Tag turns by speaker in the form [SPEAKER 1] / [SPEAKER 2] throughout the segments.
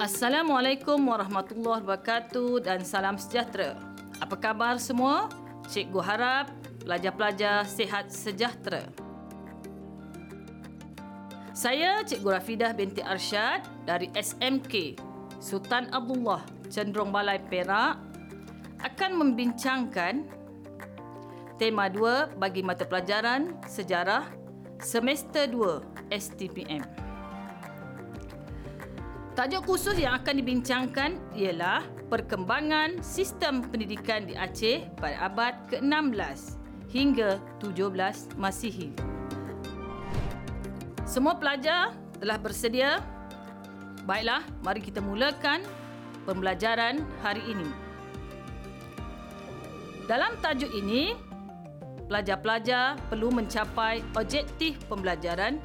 [SPEAKER 1] Assalamualaikum warahmatullahi wabarakatuh dan salam sejahtera. Apa khabar semua? Cikgu harap pelajar-pelajar sihat sejahtera. Saya Cikgu Rafidah binti Arsyad dari SMK Sultan Abdullah Cenderung Balai Perak akan membincangkan tema 2 bagi mata pelajaran sejarah semester 2 STPM. Tajuk khusus yang akan dibincangkan ialah perkembangan sistem pendidikan di Aceh pada abad ke-16 hingga 17 Masihi. Semua pelajar telah bersedia? Baiklah, mari kita mulakan pembelajaran hari ini. Dalam tajuk ini, pelajar-pelajar perlu mencapai objektif pembelajaran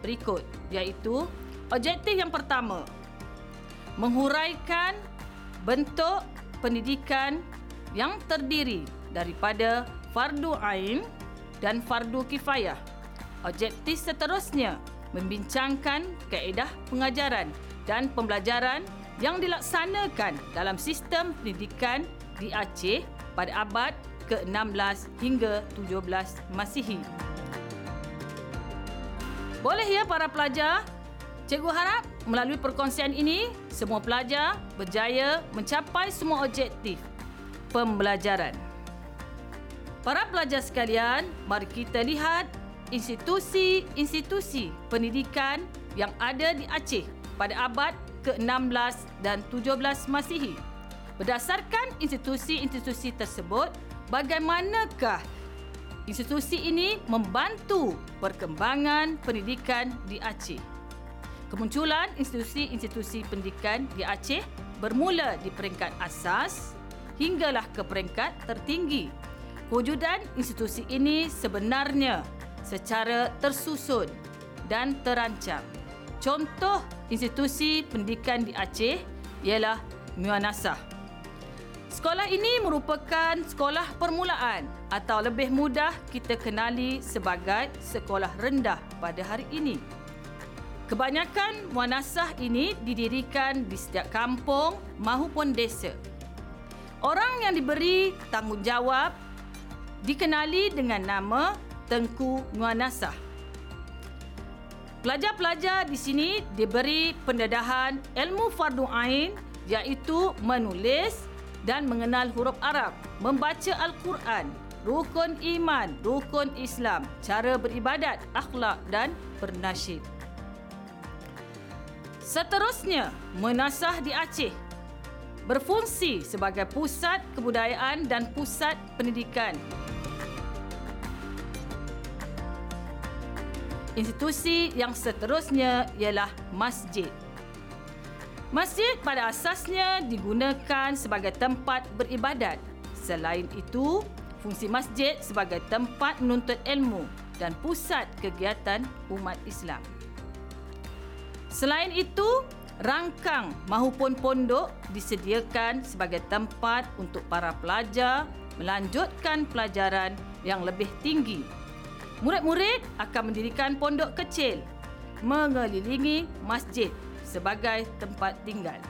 [SPEAKER 1] berikut iaitu objektif yang pertama menghuraikan bentuk pendidikan yang terdiri daripada fardu ain dan fardu kifayah Objektif seterusnya membincangkan kaedah pengajaran dan pembelajaran yang dilaksanakan dalam sistem pendidikan di Aceh pada abad ke-16 hingga 17 Masihi. Boleh ya para pelajar? Cikgu harap melalui perkongsian ini semua pelajar berjaya mencapai semua objektif pembelajaran. Para pelajar sekalian, mari kita lihat institusi-institusi pendidikan yang ada di Aceh pada abad ke-16 dan 17 Masihi. Berdasarkan institusi-institusi tersebut, bagaimanakah institusi ini membantu perkembangan pendidikan di Aceh? Kemunculan institusi-institusi pendidikan di Aceh bermula di peringkat asas hinggalah ke peringkat tertinggi. Kewujudan institusi ini sebenarnya secara tersusun dan terancang. Contoh institusi pendidikan di Aceh ialah Muanasah. Sekolah ini merupakan sekolah permulaan atau lebih mudah kita kenali sebagai sekolah rendah pada hari ini. Kebanyakan muanasah ini didirikan di setiap kampung maupun desa. Orang yang diberi tanggungjawab dikenali dengan nama Tengku Nuanasah. Pelajar-pelajar di sini diberi pendedahan ilmu fardu ain iaitu menulis dan mengenal huruf Arab, membaca Al-Quran, rukun iman, rukun Islam, cara beribadat, akhlak dan bernasyid. Seterusnya, Menasah di Aceh berfungsi sebagai pusat kebudayaan dan pusat pendidikan. Institusi yang seterusnya ialah masjid. Masjid pada asasnya digunakan sebagai tempat beribadat. Selain itu, fungsi masjid sebagai tempat menuntut ilmu dan pusat kegiatan umat Islam. Selain itu, rangkang maupun pondok disediakan sebagai tempat untuk para pelajar melanjutkan pelajaran yang lebih tinggi Murid-murid akan mendirikan pondok kecil mengelilingi masjid sebagai tempat tinggal.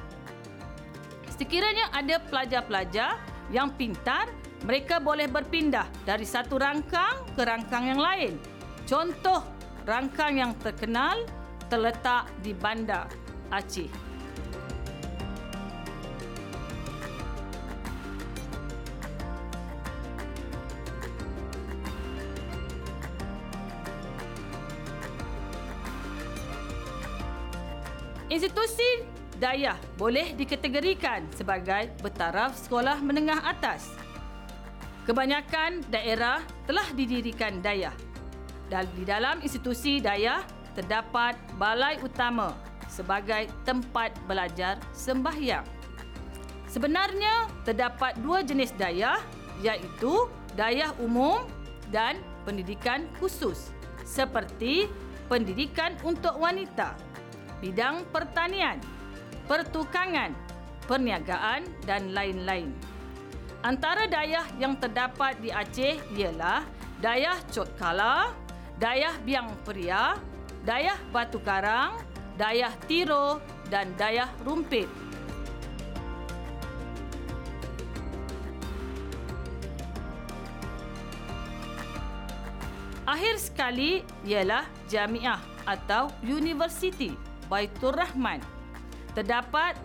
[SPEAKER 1] Sekiranya ada pelajar-pelajar yang pintar, mereka boleh berpindah dari satu rangkang ke rangkang yang lain. Contoh rangkang yang terkenal terletak di Bandar Aceh. Institusi dayah boleh dikategorikan sebagai bertaraf sekolah menengah atas. Kebanyakan daerah telah didirikan dayah. Dan di dalam institusi dayah terdapat balai utama sebagai tempat belajar sembahyang. Sebenarnya terdapat dua jenis dayah iaitu dayah umum dan pendidikan khusus seperti pendidikan untuk wanita bidang pertanian, pertukangan, perniagaan dan lain-lain. Antara dayah yang terdapat di Aceh ialah dayah Cot Kala, dayah Biang Peria, dayah Batu Karang, dayah Tiro dan dayah rumpit. Akhir sekali ialah jamiah atau universiti Baitur Rahman. Terdapat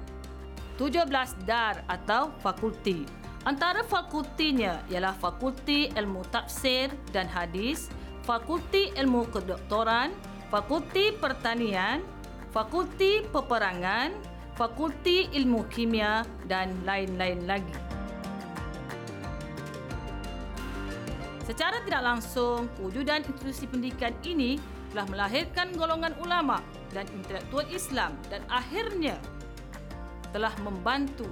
[SPEAKER 1] 17 dar atau fakulti. Antara fakultinya ialah Fakulti Ilmu Tafsir dan Hadis, Fakulti Ilmu Kedoktoran, Fakulti Pertanian, Fakulti Peperangan, Fakulti Ilmu Kimia dan lain-lain lagi. Secara tidak langsung, kewujudan institusi pendidikan ini telah melahirkan golongan ulama dan intelektual Islam dan akhirnya telah membantu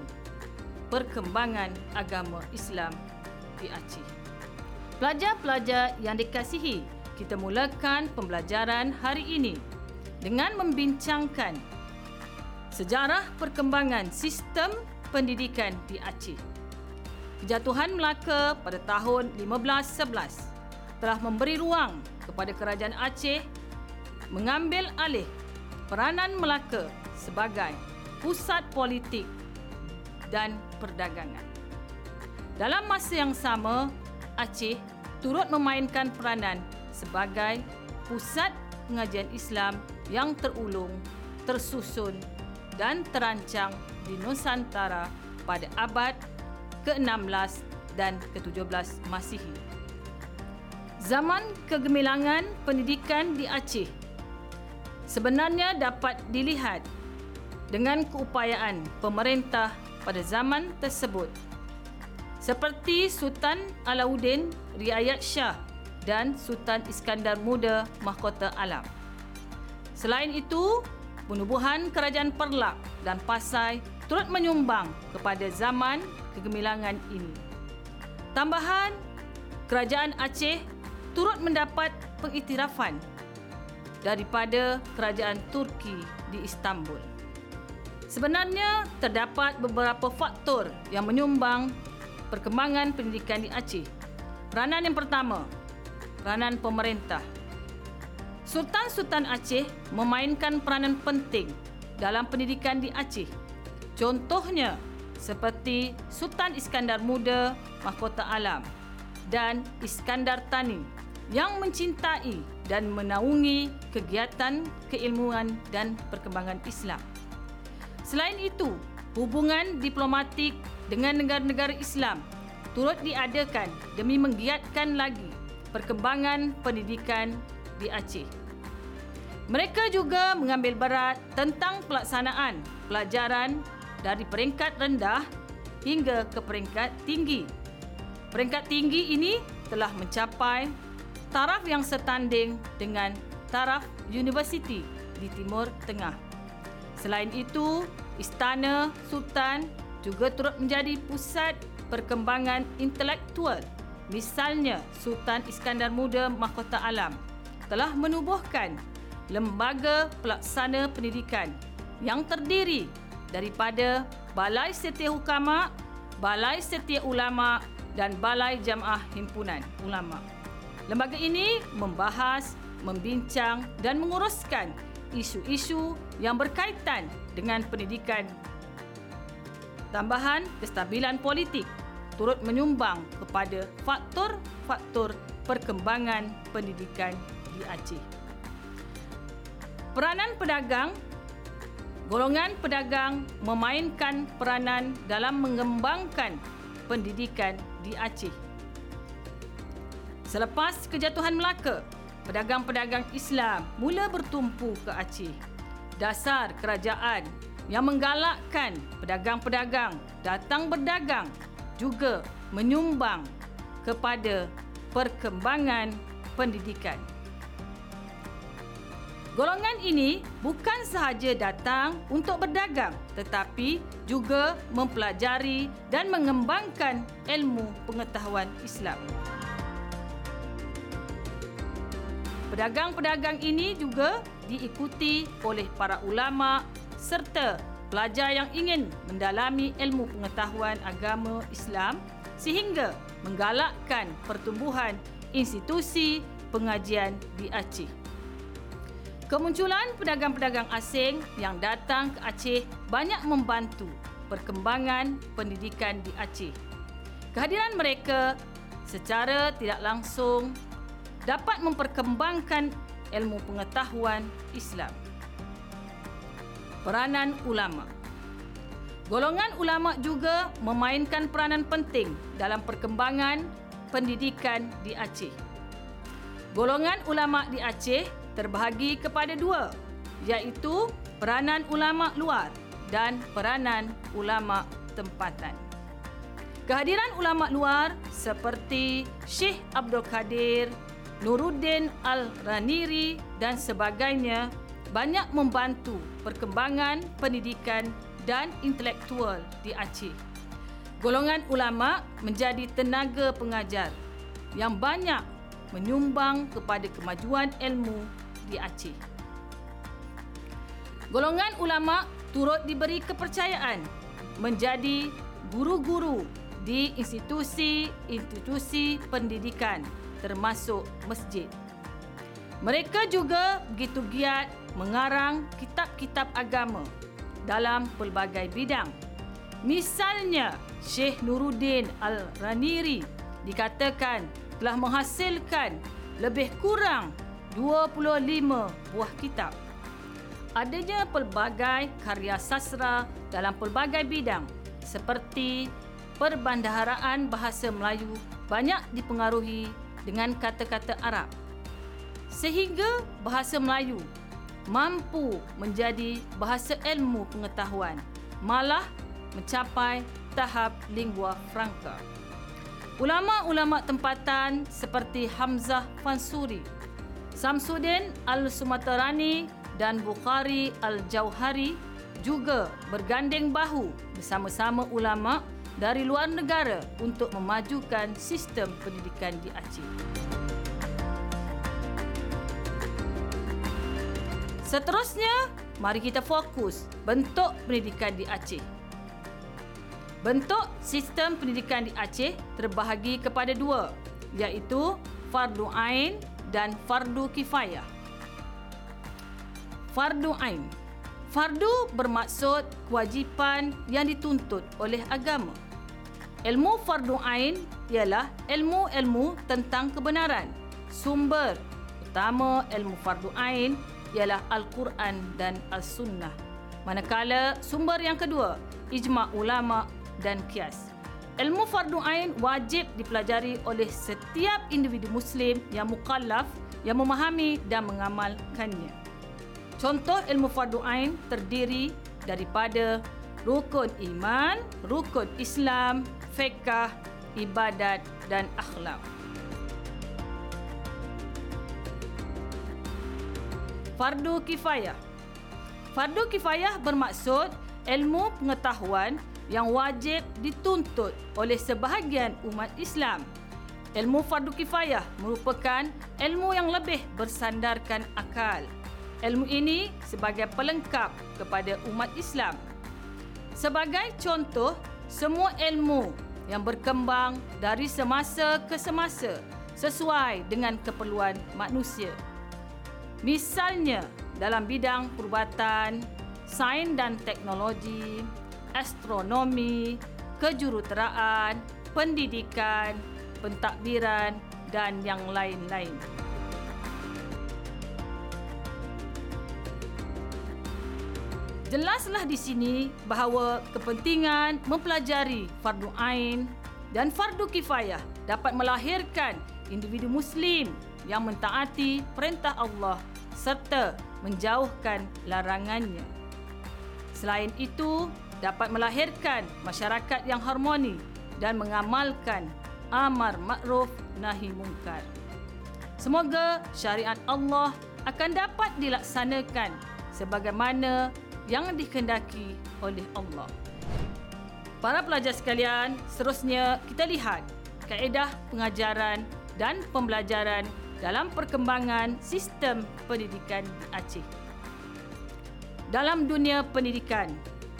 [SPEAKER 1] perkembangan agama Islam di Aceh. Pelajar-pelajar yang dikasihi, kita mulakan pembelajaran hari ini dengan membincangkan sejarah perkembangan sistem pendidikan di Aceh. Kejatuhan Melaka pada tahun 1511 telah memberi ruang kepada kerajaan Aceh mengambil alih peranan Melaka sebagai pusat politik dan perdagangan. Dalam masa yang sama, Aceh turut memainkan peranan sebagai pusat pengajian Islam yang terulung, tersusun dan terancang di Nusantara pada abad ke-16 dan ke-17 Masihi. Zaman kegemilangan pendidikan di Aceh sebenarnya dapat dilihat dengan keupayaan pemerintah pada zaman tersebut seperti Sultan Alauddin Riayat Shah dan Sultan Iskandar Muda Mahkota Alam. Selain itu, penubuhan kerajaan Perlak dan Pasai turut menyumbang kepada zaman kegemilangan ini. Tambahan, kerajaan Aceh turut mendapat pengiktirafan daripada kerajaan Turki di Istanbul. Sebenarnya terdapat beberapa faktor yang menyumbang perkembangan pendidikan di Aceh. Peranan yang pertama, peranan pemerintah. Sultan-sultan Aceh memainkan peranan penting dalam pendidikan di Aceh. Contohnya seperti Sultan Iskandar Muda Mahkota Alam dan Iskandar Tani yang mencintai dan menaungi kegiatan keilmuan dan perkembangan Islam. Selain itu, hubungan diplomatik dengan negara-negara Islam turut diadakan demi menggiatkan lagi perkembangan pendidikan di Aceh. Mereka juga mengambil berat tentang pelaksanaan pelajaran dari peringkat rendah hingga ke peringkat tinggi. Peringkat tinggi ini telah mencapai taraf yang setanding dengan taraf universiti di Timur Tengah. Selain itu, Istana Sultan juga turut menjadi pusat perkembangan intelektual. Misalnya, Sultan Iskandar Muda Mahkota Alam telah menubuhkan lembaga pelaksana pendidikan yang terdiri daripada Balai Setia Hukama, Balai Setia Ulama dan Balai Jamaah Himpunan Ulama. Lembaga ini membahas, membincang dan menguruskan isu-isu yang berkaitan dengan pendidikan. Tambahan kestabilan politik turut menyumbang kepada faktor-faktor perkembangan pendidikan di Aceh. Peranan pedagang Golongan pedagang memainkan peranan dalam mengembangkan pendidikan di Aceh. Selepas kejatuhan Melaka, pedagang-pedagang Islam mula bertumpu ke Aceh. Dasar kerajaan yang menggalakkan pedagang-pedagang datang berdagang juga menyumbang kepada perkembangan pendidikan. Golongan ini bukan sahaja datang untuk berdagang tetapi juga mempelajari dan mengembangkan ilmu pengetahuan Islam. Pedagang-pedagang ini juga diikuti oleh para ulama serta pelajar yang ingin mendalami ilmu pengetahuan agama Islam sehingga menggalakkan pertumbuhan institusi pengajian di Aceh. Kemunculan pedagang-pedagang asing yang datang ke Aceh banyak membantu perkembangan pendidikan di Aceh. Kehadiran mereka secara tidak langsung dapat memperkembangkan ilmu pengetahuan Islam. Peranan ulama. Golongan ulama juga memainkan peranan penting dalam perkembangan pendidikan di Aceh. Golongan ulama di Aceh terbahagi kepada dua, iaitu peranan ulama luar dan peranan ulama tempatan. Kehadiran ulama luar seperti Syekh Abdul Kadir, Nuruddin Al-Raniri dan sebagainya banyak membantu perkembangan pendidikan dan intelektual di Aceh. Golongan ulama menjadi tenaga pengajar yang banyak menyumbang kepada kemajuan ilmu di Aceh. Golongan ulama turut diberi kepercayaan menjadi guru-guru di institusi-institusi pendidikan termasuk masjid. Mereka juga begitu giat mengarang kitab-kitab agama dalam pelbagai bidang. Misalnya, Syekh Nuruddin Al-Raniri dikatakan telah menghasilkan lebih kurang 25 buah kitab. Adanya pelbagai karya sastra dalam pelbagai bidang seperti perbandaharaan bahasa Melayu banyak dipengaruhi dengan kata-kata Arab. Sehingga bahasa Melayu mampu menjadi bahasa ilmu pengetahuan, malah mencapai tahap lingua franca. Ulama-ulama tempatan seperti Hamzah Fansuri, Samsudin Al-Sumaterani dan Bukhari Al-Jauhari juga bergandeng bahu bersama-sama ulama dari luar negara untuk memajukan sistem pendidikan di Aceh. Seterusnya, mari kita fokus bentuk pendidikan di Aceh. Bentuk sistem pendidikan di Aceh terbahagi kepada dua, iaitu fardu ain dan fardu kifayah. Fardu ain Fardu bermaksud kewajipan yang dituntut oleh agama. Ilmu fardu ain ialah ilmu-ilmu tentang kebenaran. Sumber utama ilmu fardu ain ialah Al-Quran dan Al-Sunnah. Manakala sumber yang kedua, ijma' ulama dan kias. Ilmu fardu ain wajib dipelajari oleh setiap individu muslim yang mukallaf yang memahami dan mengamalkannya. Contoh ilmu fardu ain terdiri daripada rukun iman, rukun Islam, fiqh, ibadat dan akhlak. Fardu kifayah. Fardu kifayah bermaksud ilmu pengetahuan yang wajib dituntut oleh sebahagian umat Islam. Ilmu fardu kifayah merupakan ilmu yang lebih bersandarkan akal. Ilmu ini sebagai pelengkap kepada umat Islam. Sebagai contoh, semua ilmu yang berkembang dari semasa ke semasa sesuai dengan keperluan manusia. Misalnya, dalam bidang perubatan, sains dan teknologi, astronomi, kejuruteraan, pendidikan, pentadbiran dan yang lain-lain. Jelaslah di sini bahawa kepentingan mempelajari fardu ain dan fardu kifayah dapat melahirkan individu muslim yang mentaati perintah Allah serta menjauhkan larangannya. Selain itu, dapat melahirkan masyarakat yang harmoni dan mengamalkan amar makruf nahi mungkar. Semoga syariat Allah akan dapat dilaksanakan sebagaimana yang dikendaki oleh Allah. Para pelajar sekalian, seterusnya kita lihat kaedah pengajaran dan pembelajaran dalam perkembangan sistem pendidikan di Aceh. Dalam dunia pendidikan,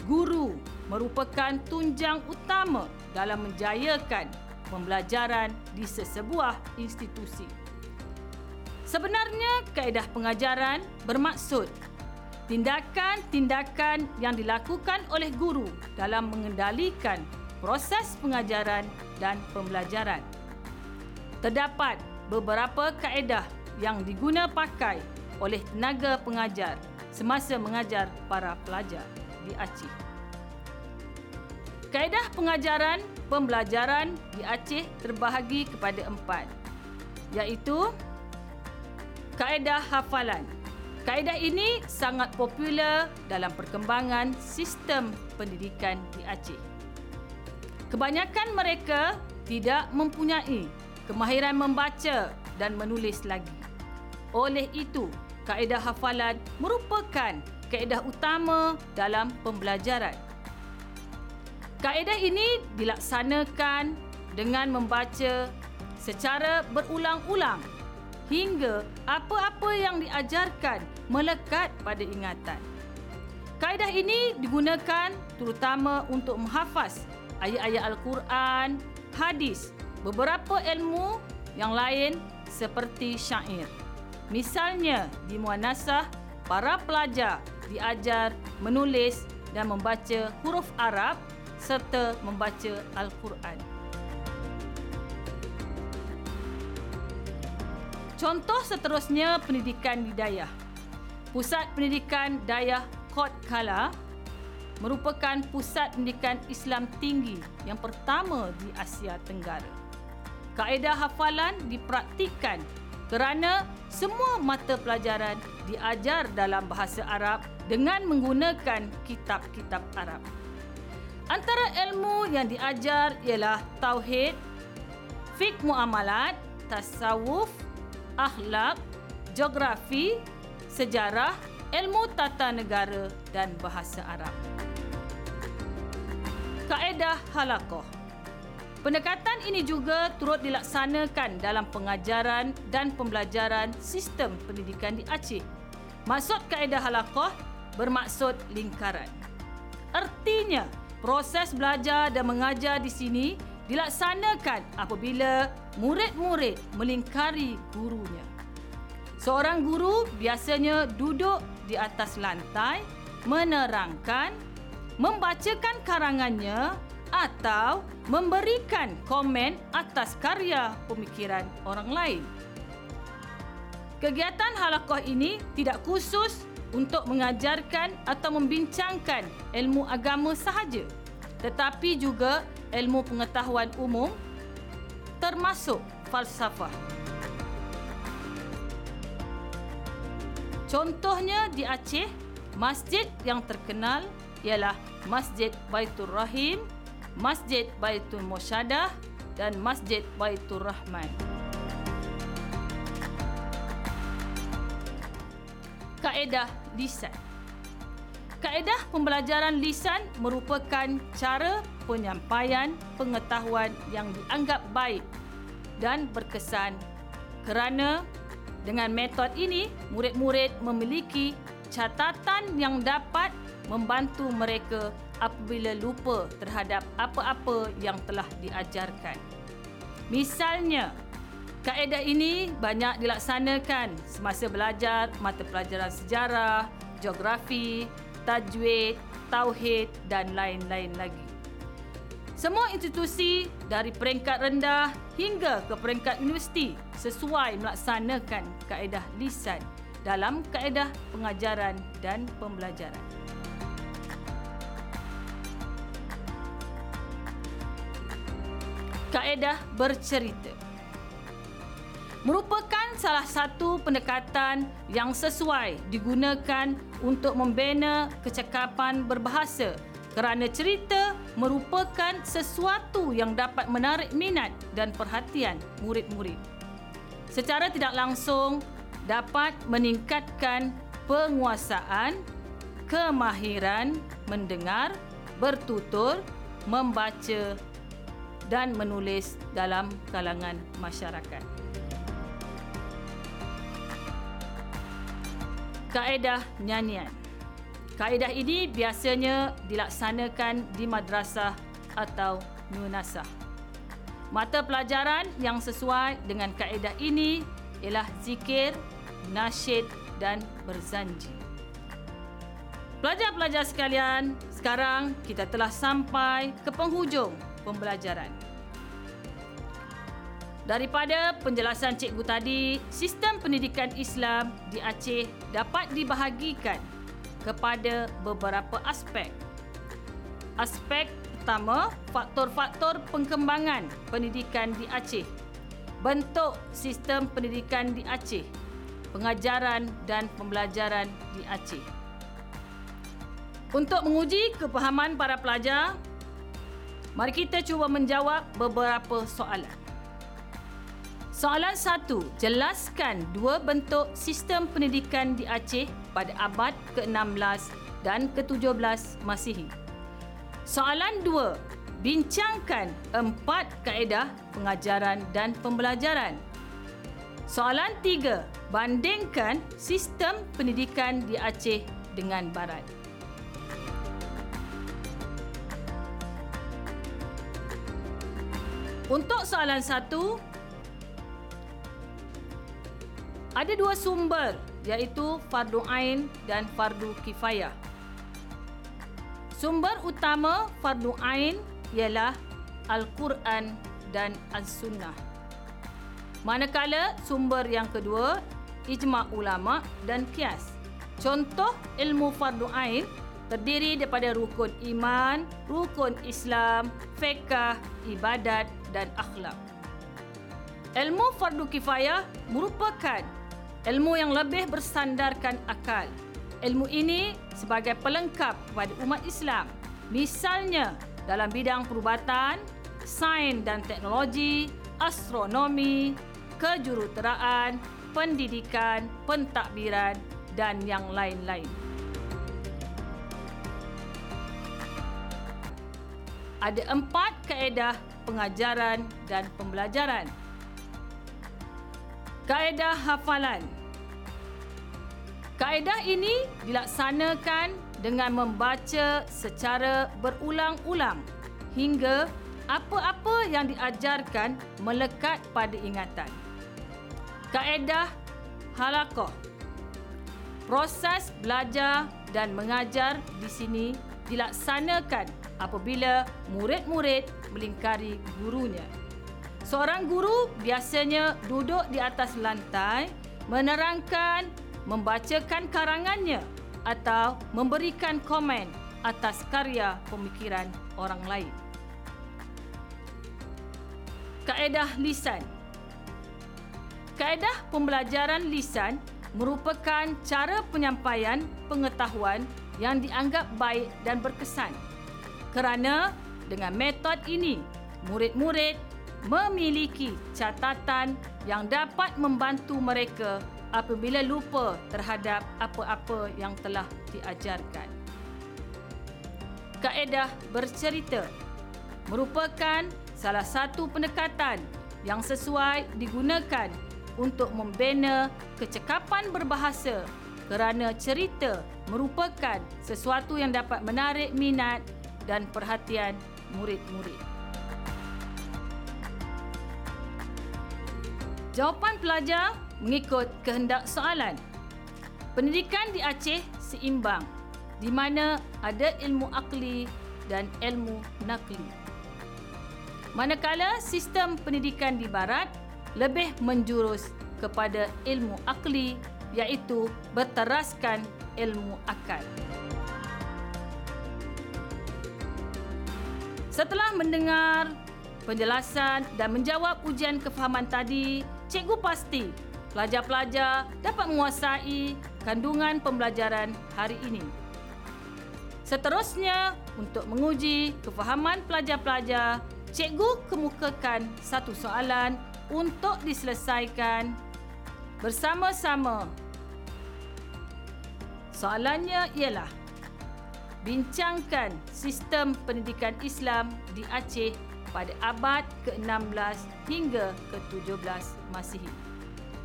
[SPEAKER 1] guru merupakan tunjang utama dalam menjayakan pembelajaran di sesebuah institusi. Sebenarnya kaedah pengajaran bermaksud tindakan-tindakan yang dilakukan oleh guru dalam mengendalikan proses pengajaran dan pembelajaran. Terdapat beberapa kaedah yang diguna pakai oleh tenaga pengajar semasa mengajar para pelajar di Aceh. Kaedah pengajaran pembelajaran di Aceh terbahagi kepada empat, iaitu kaedah hafalan. Kaedah ini sangat popular dalam perkembangan sistem pendidikan di Aceh. Kebanyakan mereka tidak mempunyai kemahiran membaca dan menulis lagi. Oleh itu, kaedah hafalan merupakan kaedah utama dalam pembelajaran. Kaedah ini dilaksanakan dengan membaca secara berulang-ulang hingga apa-apa yang diajarkan melekat pada ingatan. Kaedah ini digunakan terutama untuk menghafaz ayat-ayat Al-Quran, hadis, beberapa ilmu yang lain seperti syair. Misalnya di Muanasah, para pelajar diajar menulis dan membaca huruf Arab serta membaca Al-Quran. Contoh seterusnya pendidikan di Dayah. Pusat Pendidikan Dayah Kot Kala merupakan pusat pendidikan Islam tinggi yang pertama di Asia Tenggara. Kaedah hafalan dipraktikkan kerana semua mata pelajaran diajar dalam bahasa Arab dengan menggunakan kitab-kitab Arab. Antara ilmu yang diajar ialah tauhid, fiqh muamalat, tasawuf, akhlak, geografi, sejarah, ilmu tata negara dan bahasa Arab. Kaedah halakoh Pendekatan ini juga turut dilaksanakan dalam pengajaran dan pembelajaran sistem pendidikan di Aceh. Maksud kaedah halakoh bermaksud lingkaran. Artinya, proses belajar dan mengajar di sini dilaksanakan apabila murid-murid melingkari gurunya. Seorang guru biasanya duduk di atas lantai, menerangkan, membacakan karangannya atau memberikan komen atas karya pemikiran orang lain. Kegiatan halakoh ini tidak khusus untuk mengajarkan atau membincangkan ilmu agama sahaja tetapi juga ilmu pengetahuan umum termasuk falsafah. Contohnya di Aceh, masjid yang terkenal ialah Masjid Baitur Rahim Masjid Baitul Musyadah dan Masjid Baitul Rahman. Kaedah lisan. Kaedah pembelajaran lisan merupakan cara penyampaian pengetahuan yang dianggap baik dan berkesan kerana dengan metod ini murid-murid memiliki catatan yang dapat membantu mereka apabila lupa terhadap apa-apa yang telah diajarkan. Misalnya, kaedah ini banyak dilaksanakan semasa belajar mata pelajaran sejarah, geografi, tajwid, tauhid dan lain-lain lagi. Semua institusi dari peringkat rendah hingga ke peringkat universiti sesuai melaksanakan kaedah lisan dalam kaedah pengajaran dan pembelajaran. Kaedah bercerita merupakan salah satu pendekatan yang sesuai digunakan untuk membina kecakapan berbahasa kerana cerita merupakan sesuatu yang dapat menarik minat dan perhatian murid-murid. Secara tidak langsung dapat meningkatkan penguasaan, kemahiran mendengar, bertutur, membaca dan menulis dalam kalangan masyarakat. Kaedah nyanyian. Kaedah ini biasanya dilaksanakan di madrasah atau nunasah. Mata pelajaran yang sesuai dengan kaedah ini ialah zikir, nasyid dan berzanji. Pelajar-pelajar sekalian, sekarang kita telah sampai ke penghujung pembelajaran. Daripada penjelasan cikgu tadi, sistem pendidikan Islam di Aceh dapat dibahagikan kepada beberapa aspek. Aspek pertama, faktor-faktor pengembangan pendidikan di Aceh. Bentuk sistem pendidikan di Aceh, pengajaran dan pembelajaran di Aceh. Untuk menguji kepahaman para pelajar, mari kita cuba menjawab beberapa soalan. Soalan satu, jelaskan dua bentuk sistem pendidikan di Aceh pada abad ke-16 dan ke-17 Masihi. Soalan dua, bincangkan empat kaedah pengajaran dan pembelajaran. Soalan tiga, bandingkan sistem pendidikan di Aceh dengan Barat. Untuk soalan satu, ada dua sumber iaitu fardu ain dan fardu kifayah. Sumber utama fardu ain ialah Al-Quran dan As-Sunnah. Manakala sumber yang kedua ijma' ulama dan kias. Contoh ilmu fardu ain terdiri daripada rukun iman, rukun Islam, fiqh, ibadat dan akhlak. Ilmu fardu kifayah merupakan ilmu yang lebih bersandarkan akal. Ilmu ini sebagai pelengkap kepada umat Islam. Misalnya dalam bidang perubatan, sains dan teknologi, astronomi, kejuruteraan, pendidikan, pentadbiran dan yang lain-lain. Ada empat kaedah pengajaran dan pembelajaran. Kaedah hafalan. Kaedah ini dilaksanakan dengan membaca secara berulang-ulang hingga apa-apa yang diajarkan melekat pada ingatan. Kaedah halaqah. Proses belajar dan mengajar di sini dilaksanakan apabila murid-murid melingkari gurunya. Seorang guru biasanya duduk di atas lantai menerangkan, membacakan karangannya atau memberikan komen atas karya pemikiran orang lain. Kaedah lisan Kaedah pembelajaran lisan merupakan cara penyampaian pengetahuan yang dianggap baik dan berkesan kerana dengan metod ini murid-murid memiliki catatan yang dapat membantu mereka apabila lupa terhadap apa-apa yang telah diajarkan. Kaedah bercerita merupakan salah satu pendekatan yang sesuai digunakan untuk membina kecekapan berbahasa kerana cerita merupakan sesuatu yang dapat menarik minat dan perhatian murid-murid. Jawapan pelajar mengikut kehendak soalan. Pendidikan di Aceh seimbang di mana ada ilmu akli dan ilmu nakli. Manakala sistem pendidikan di barat lebih menjurus kepada ilmu akli iaitu berteraskan ilmu akal. Setelah mendengar penjelasan dan menjawab ujian kefahaman tadi, cikgu pasti pelajar-pelajar dapat menguasai kandungan pembelajaran hari ini. Seterusnya, untuk menguji kefahaman pelajar-pelajar, cikgu kemukakan satu soalan untuk diselesaikan bersama-sama. Soalannya ialah bincangkan sistem pendidikan Islam di Aceh pada abad ke-16 hingga ke-17 Masihi.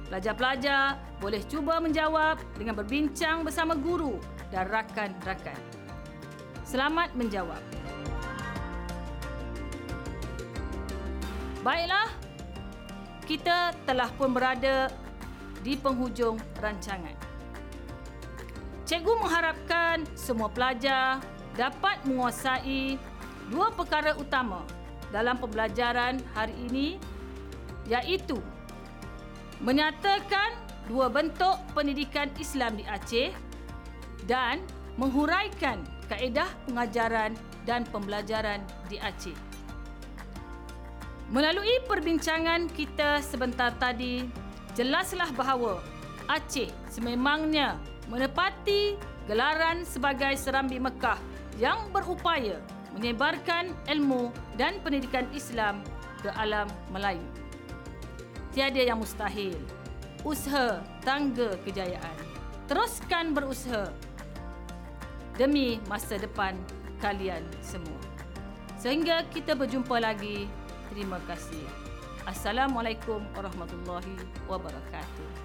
[SPEAKER 1] Pelajar-pelajar boleh cuba menjawab dengan berbincang bersama guru dan rakan-rakan. Selamat menjawab. Baiklah, kita telah pun berada di penghujung rancangan. Cikgu mengharapkan semua pelajar dapat menguasai dua perkara utama dalam pembelajaran hari ini iaitu menyatakan dua bentuk pendidikan Islam di Aceh dan menghuraikan kaedah pengajaran dan pembelajaran di Aceh. Melalui perbincangan kita sebentar tadi, jelaslah bahawa Aceh sememangnya menepati gelaran sebagai Serambi Mekah yang berupaya menyebarkan ilmu dan pendidikan Islam ke alam Melayu. Tiada yang mustahil. Usaha tangga kejayaan. Teruskan berusaha demi masa depan kalian semua. Sehingga kita berjumpa lagi. Terima kasih. Assalamualaikum warahmatullahi wabarakatuh.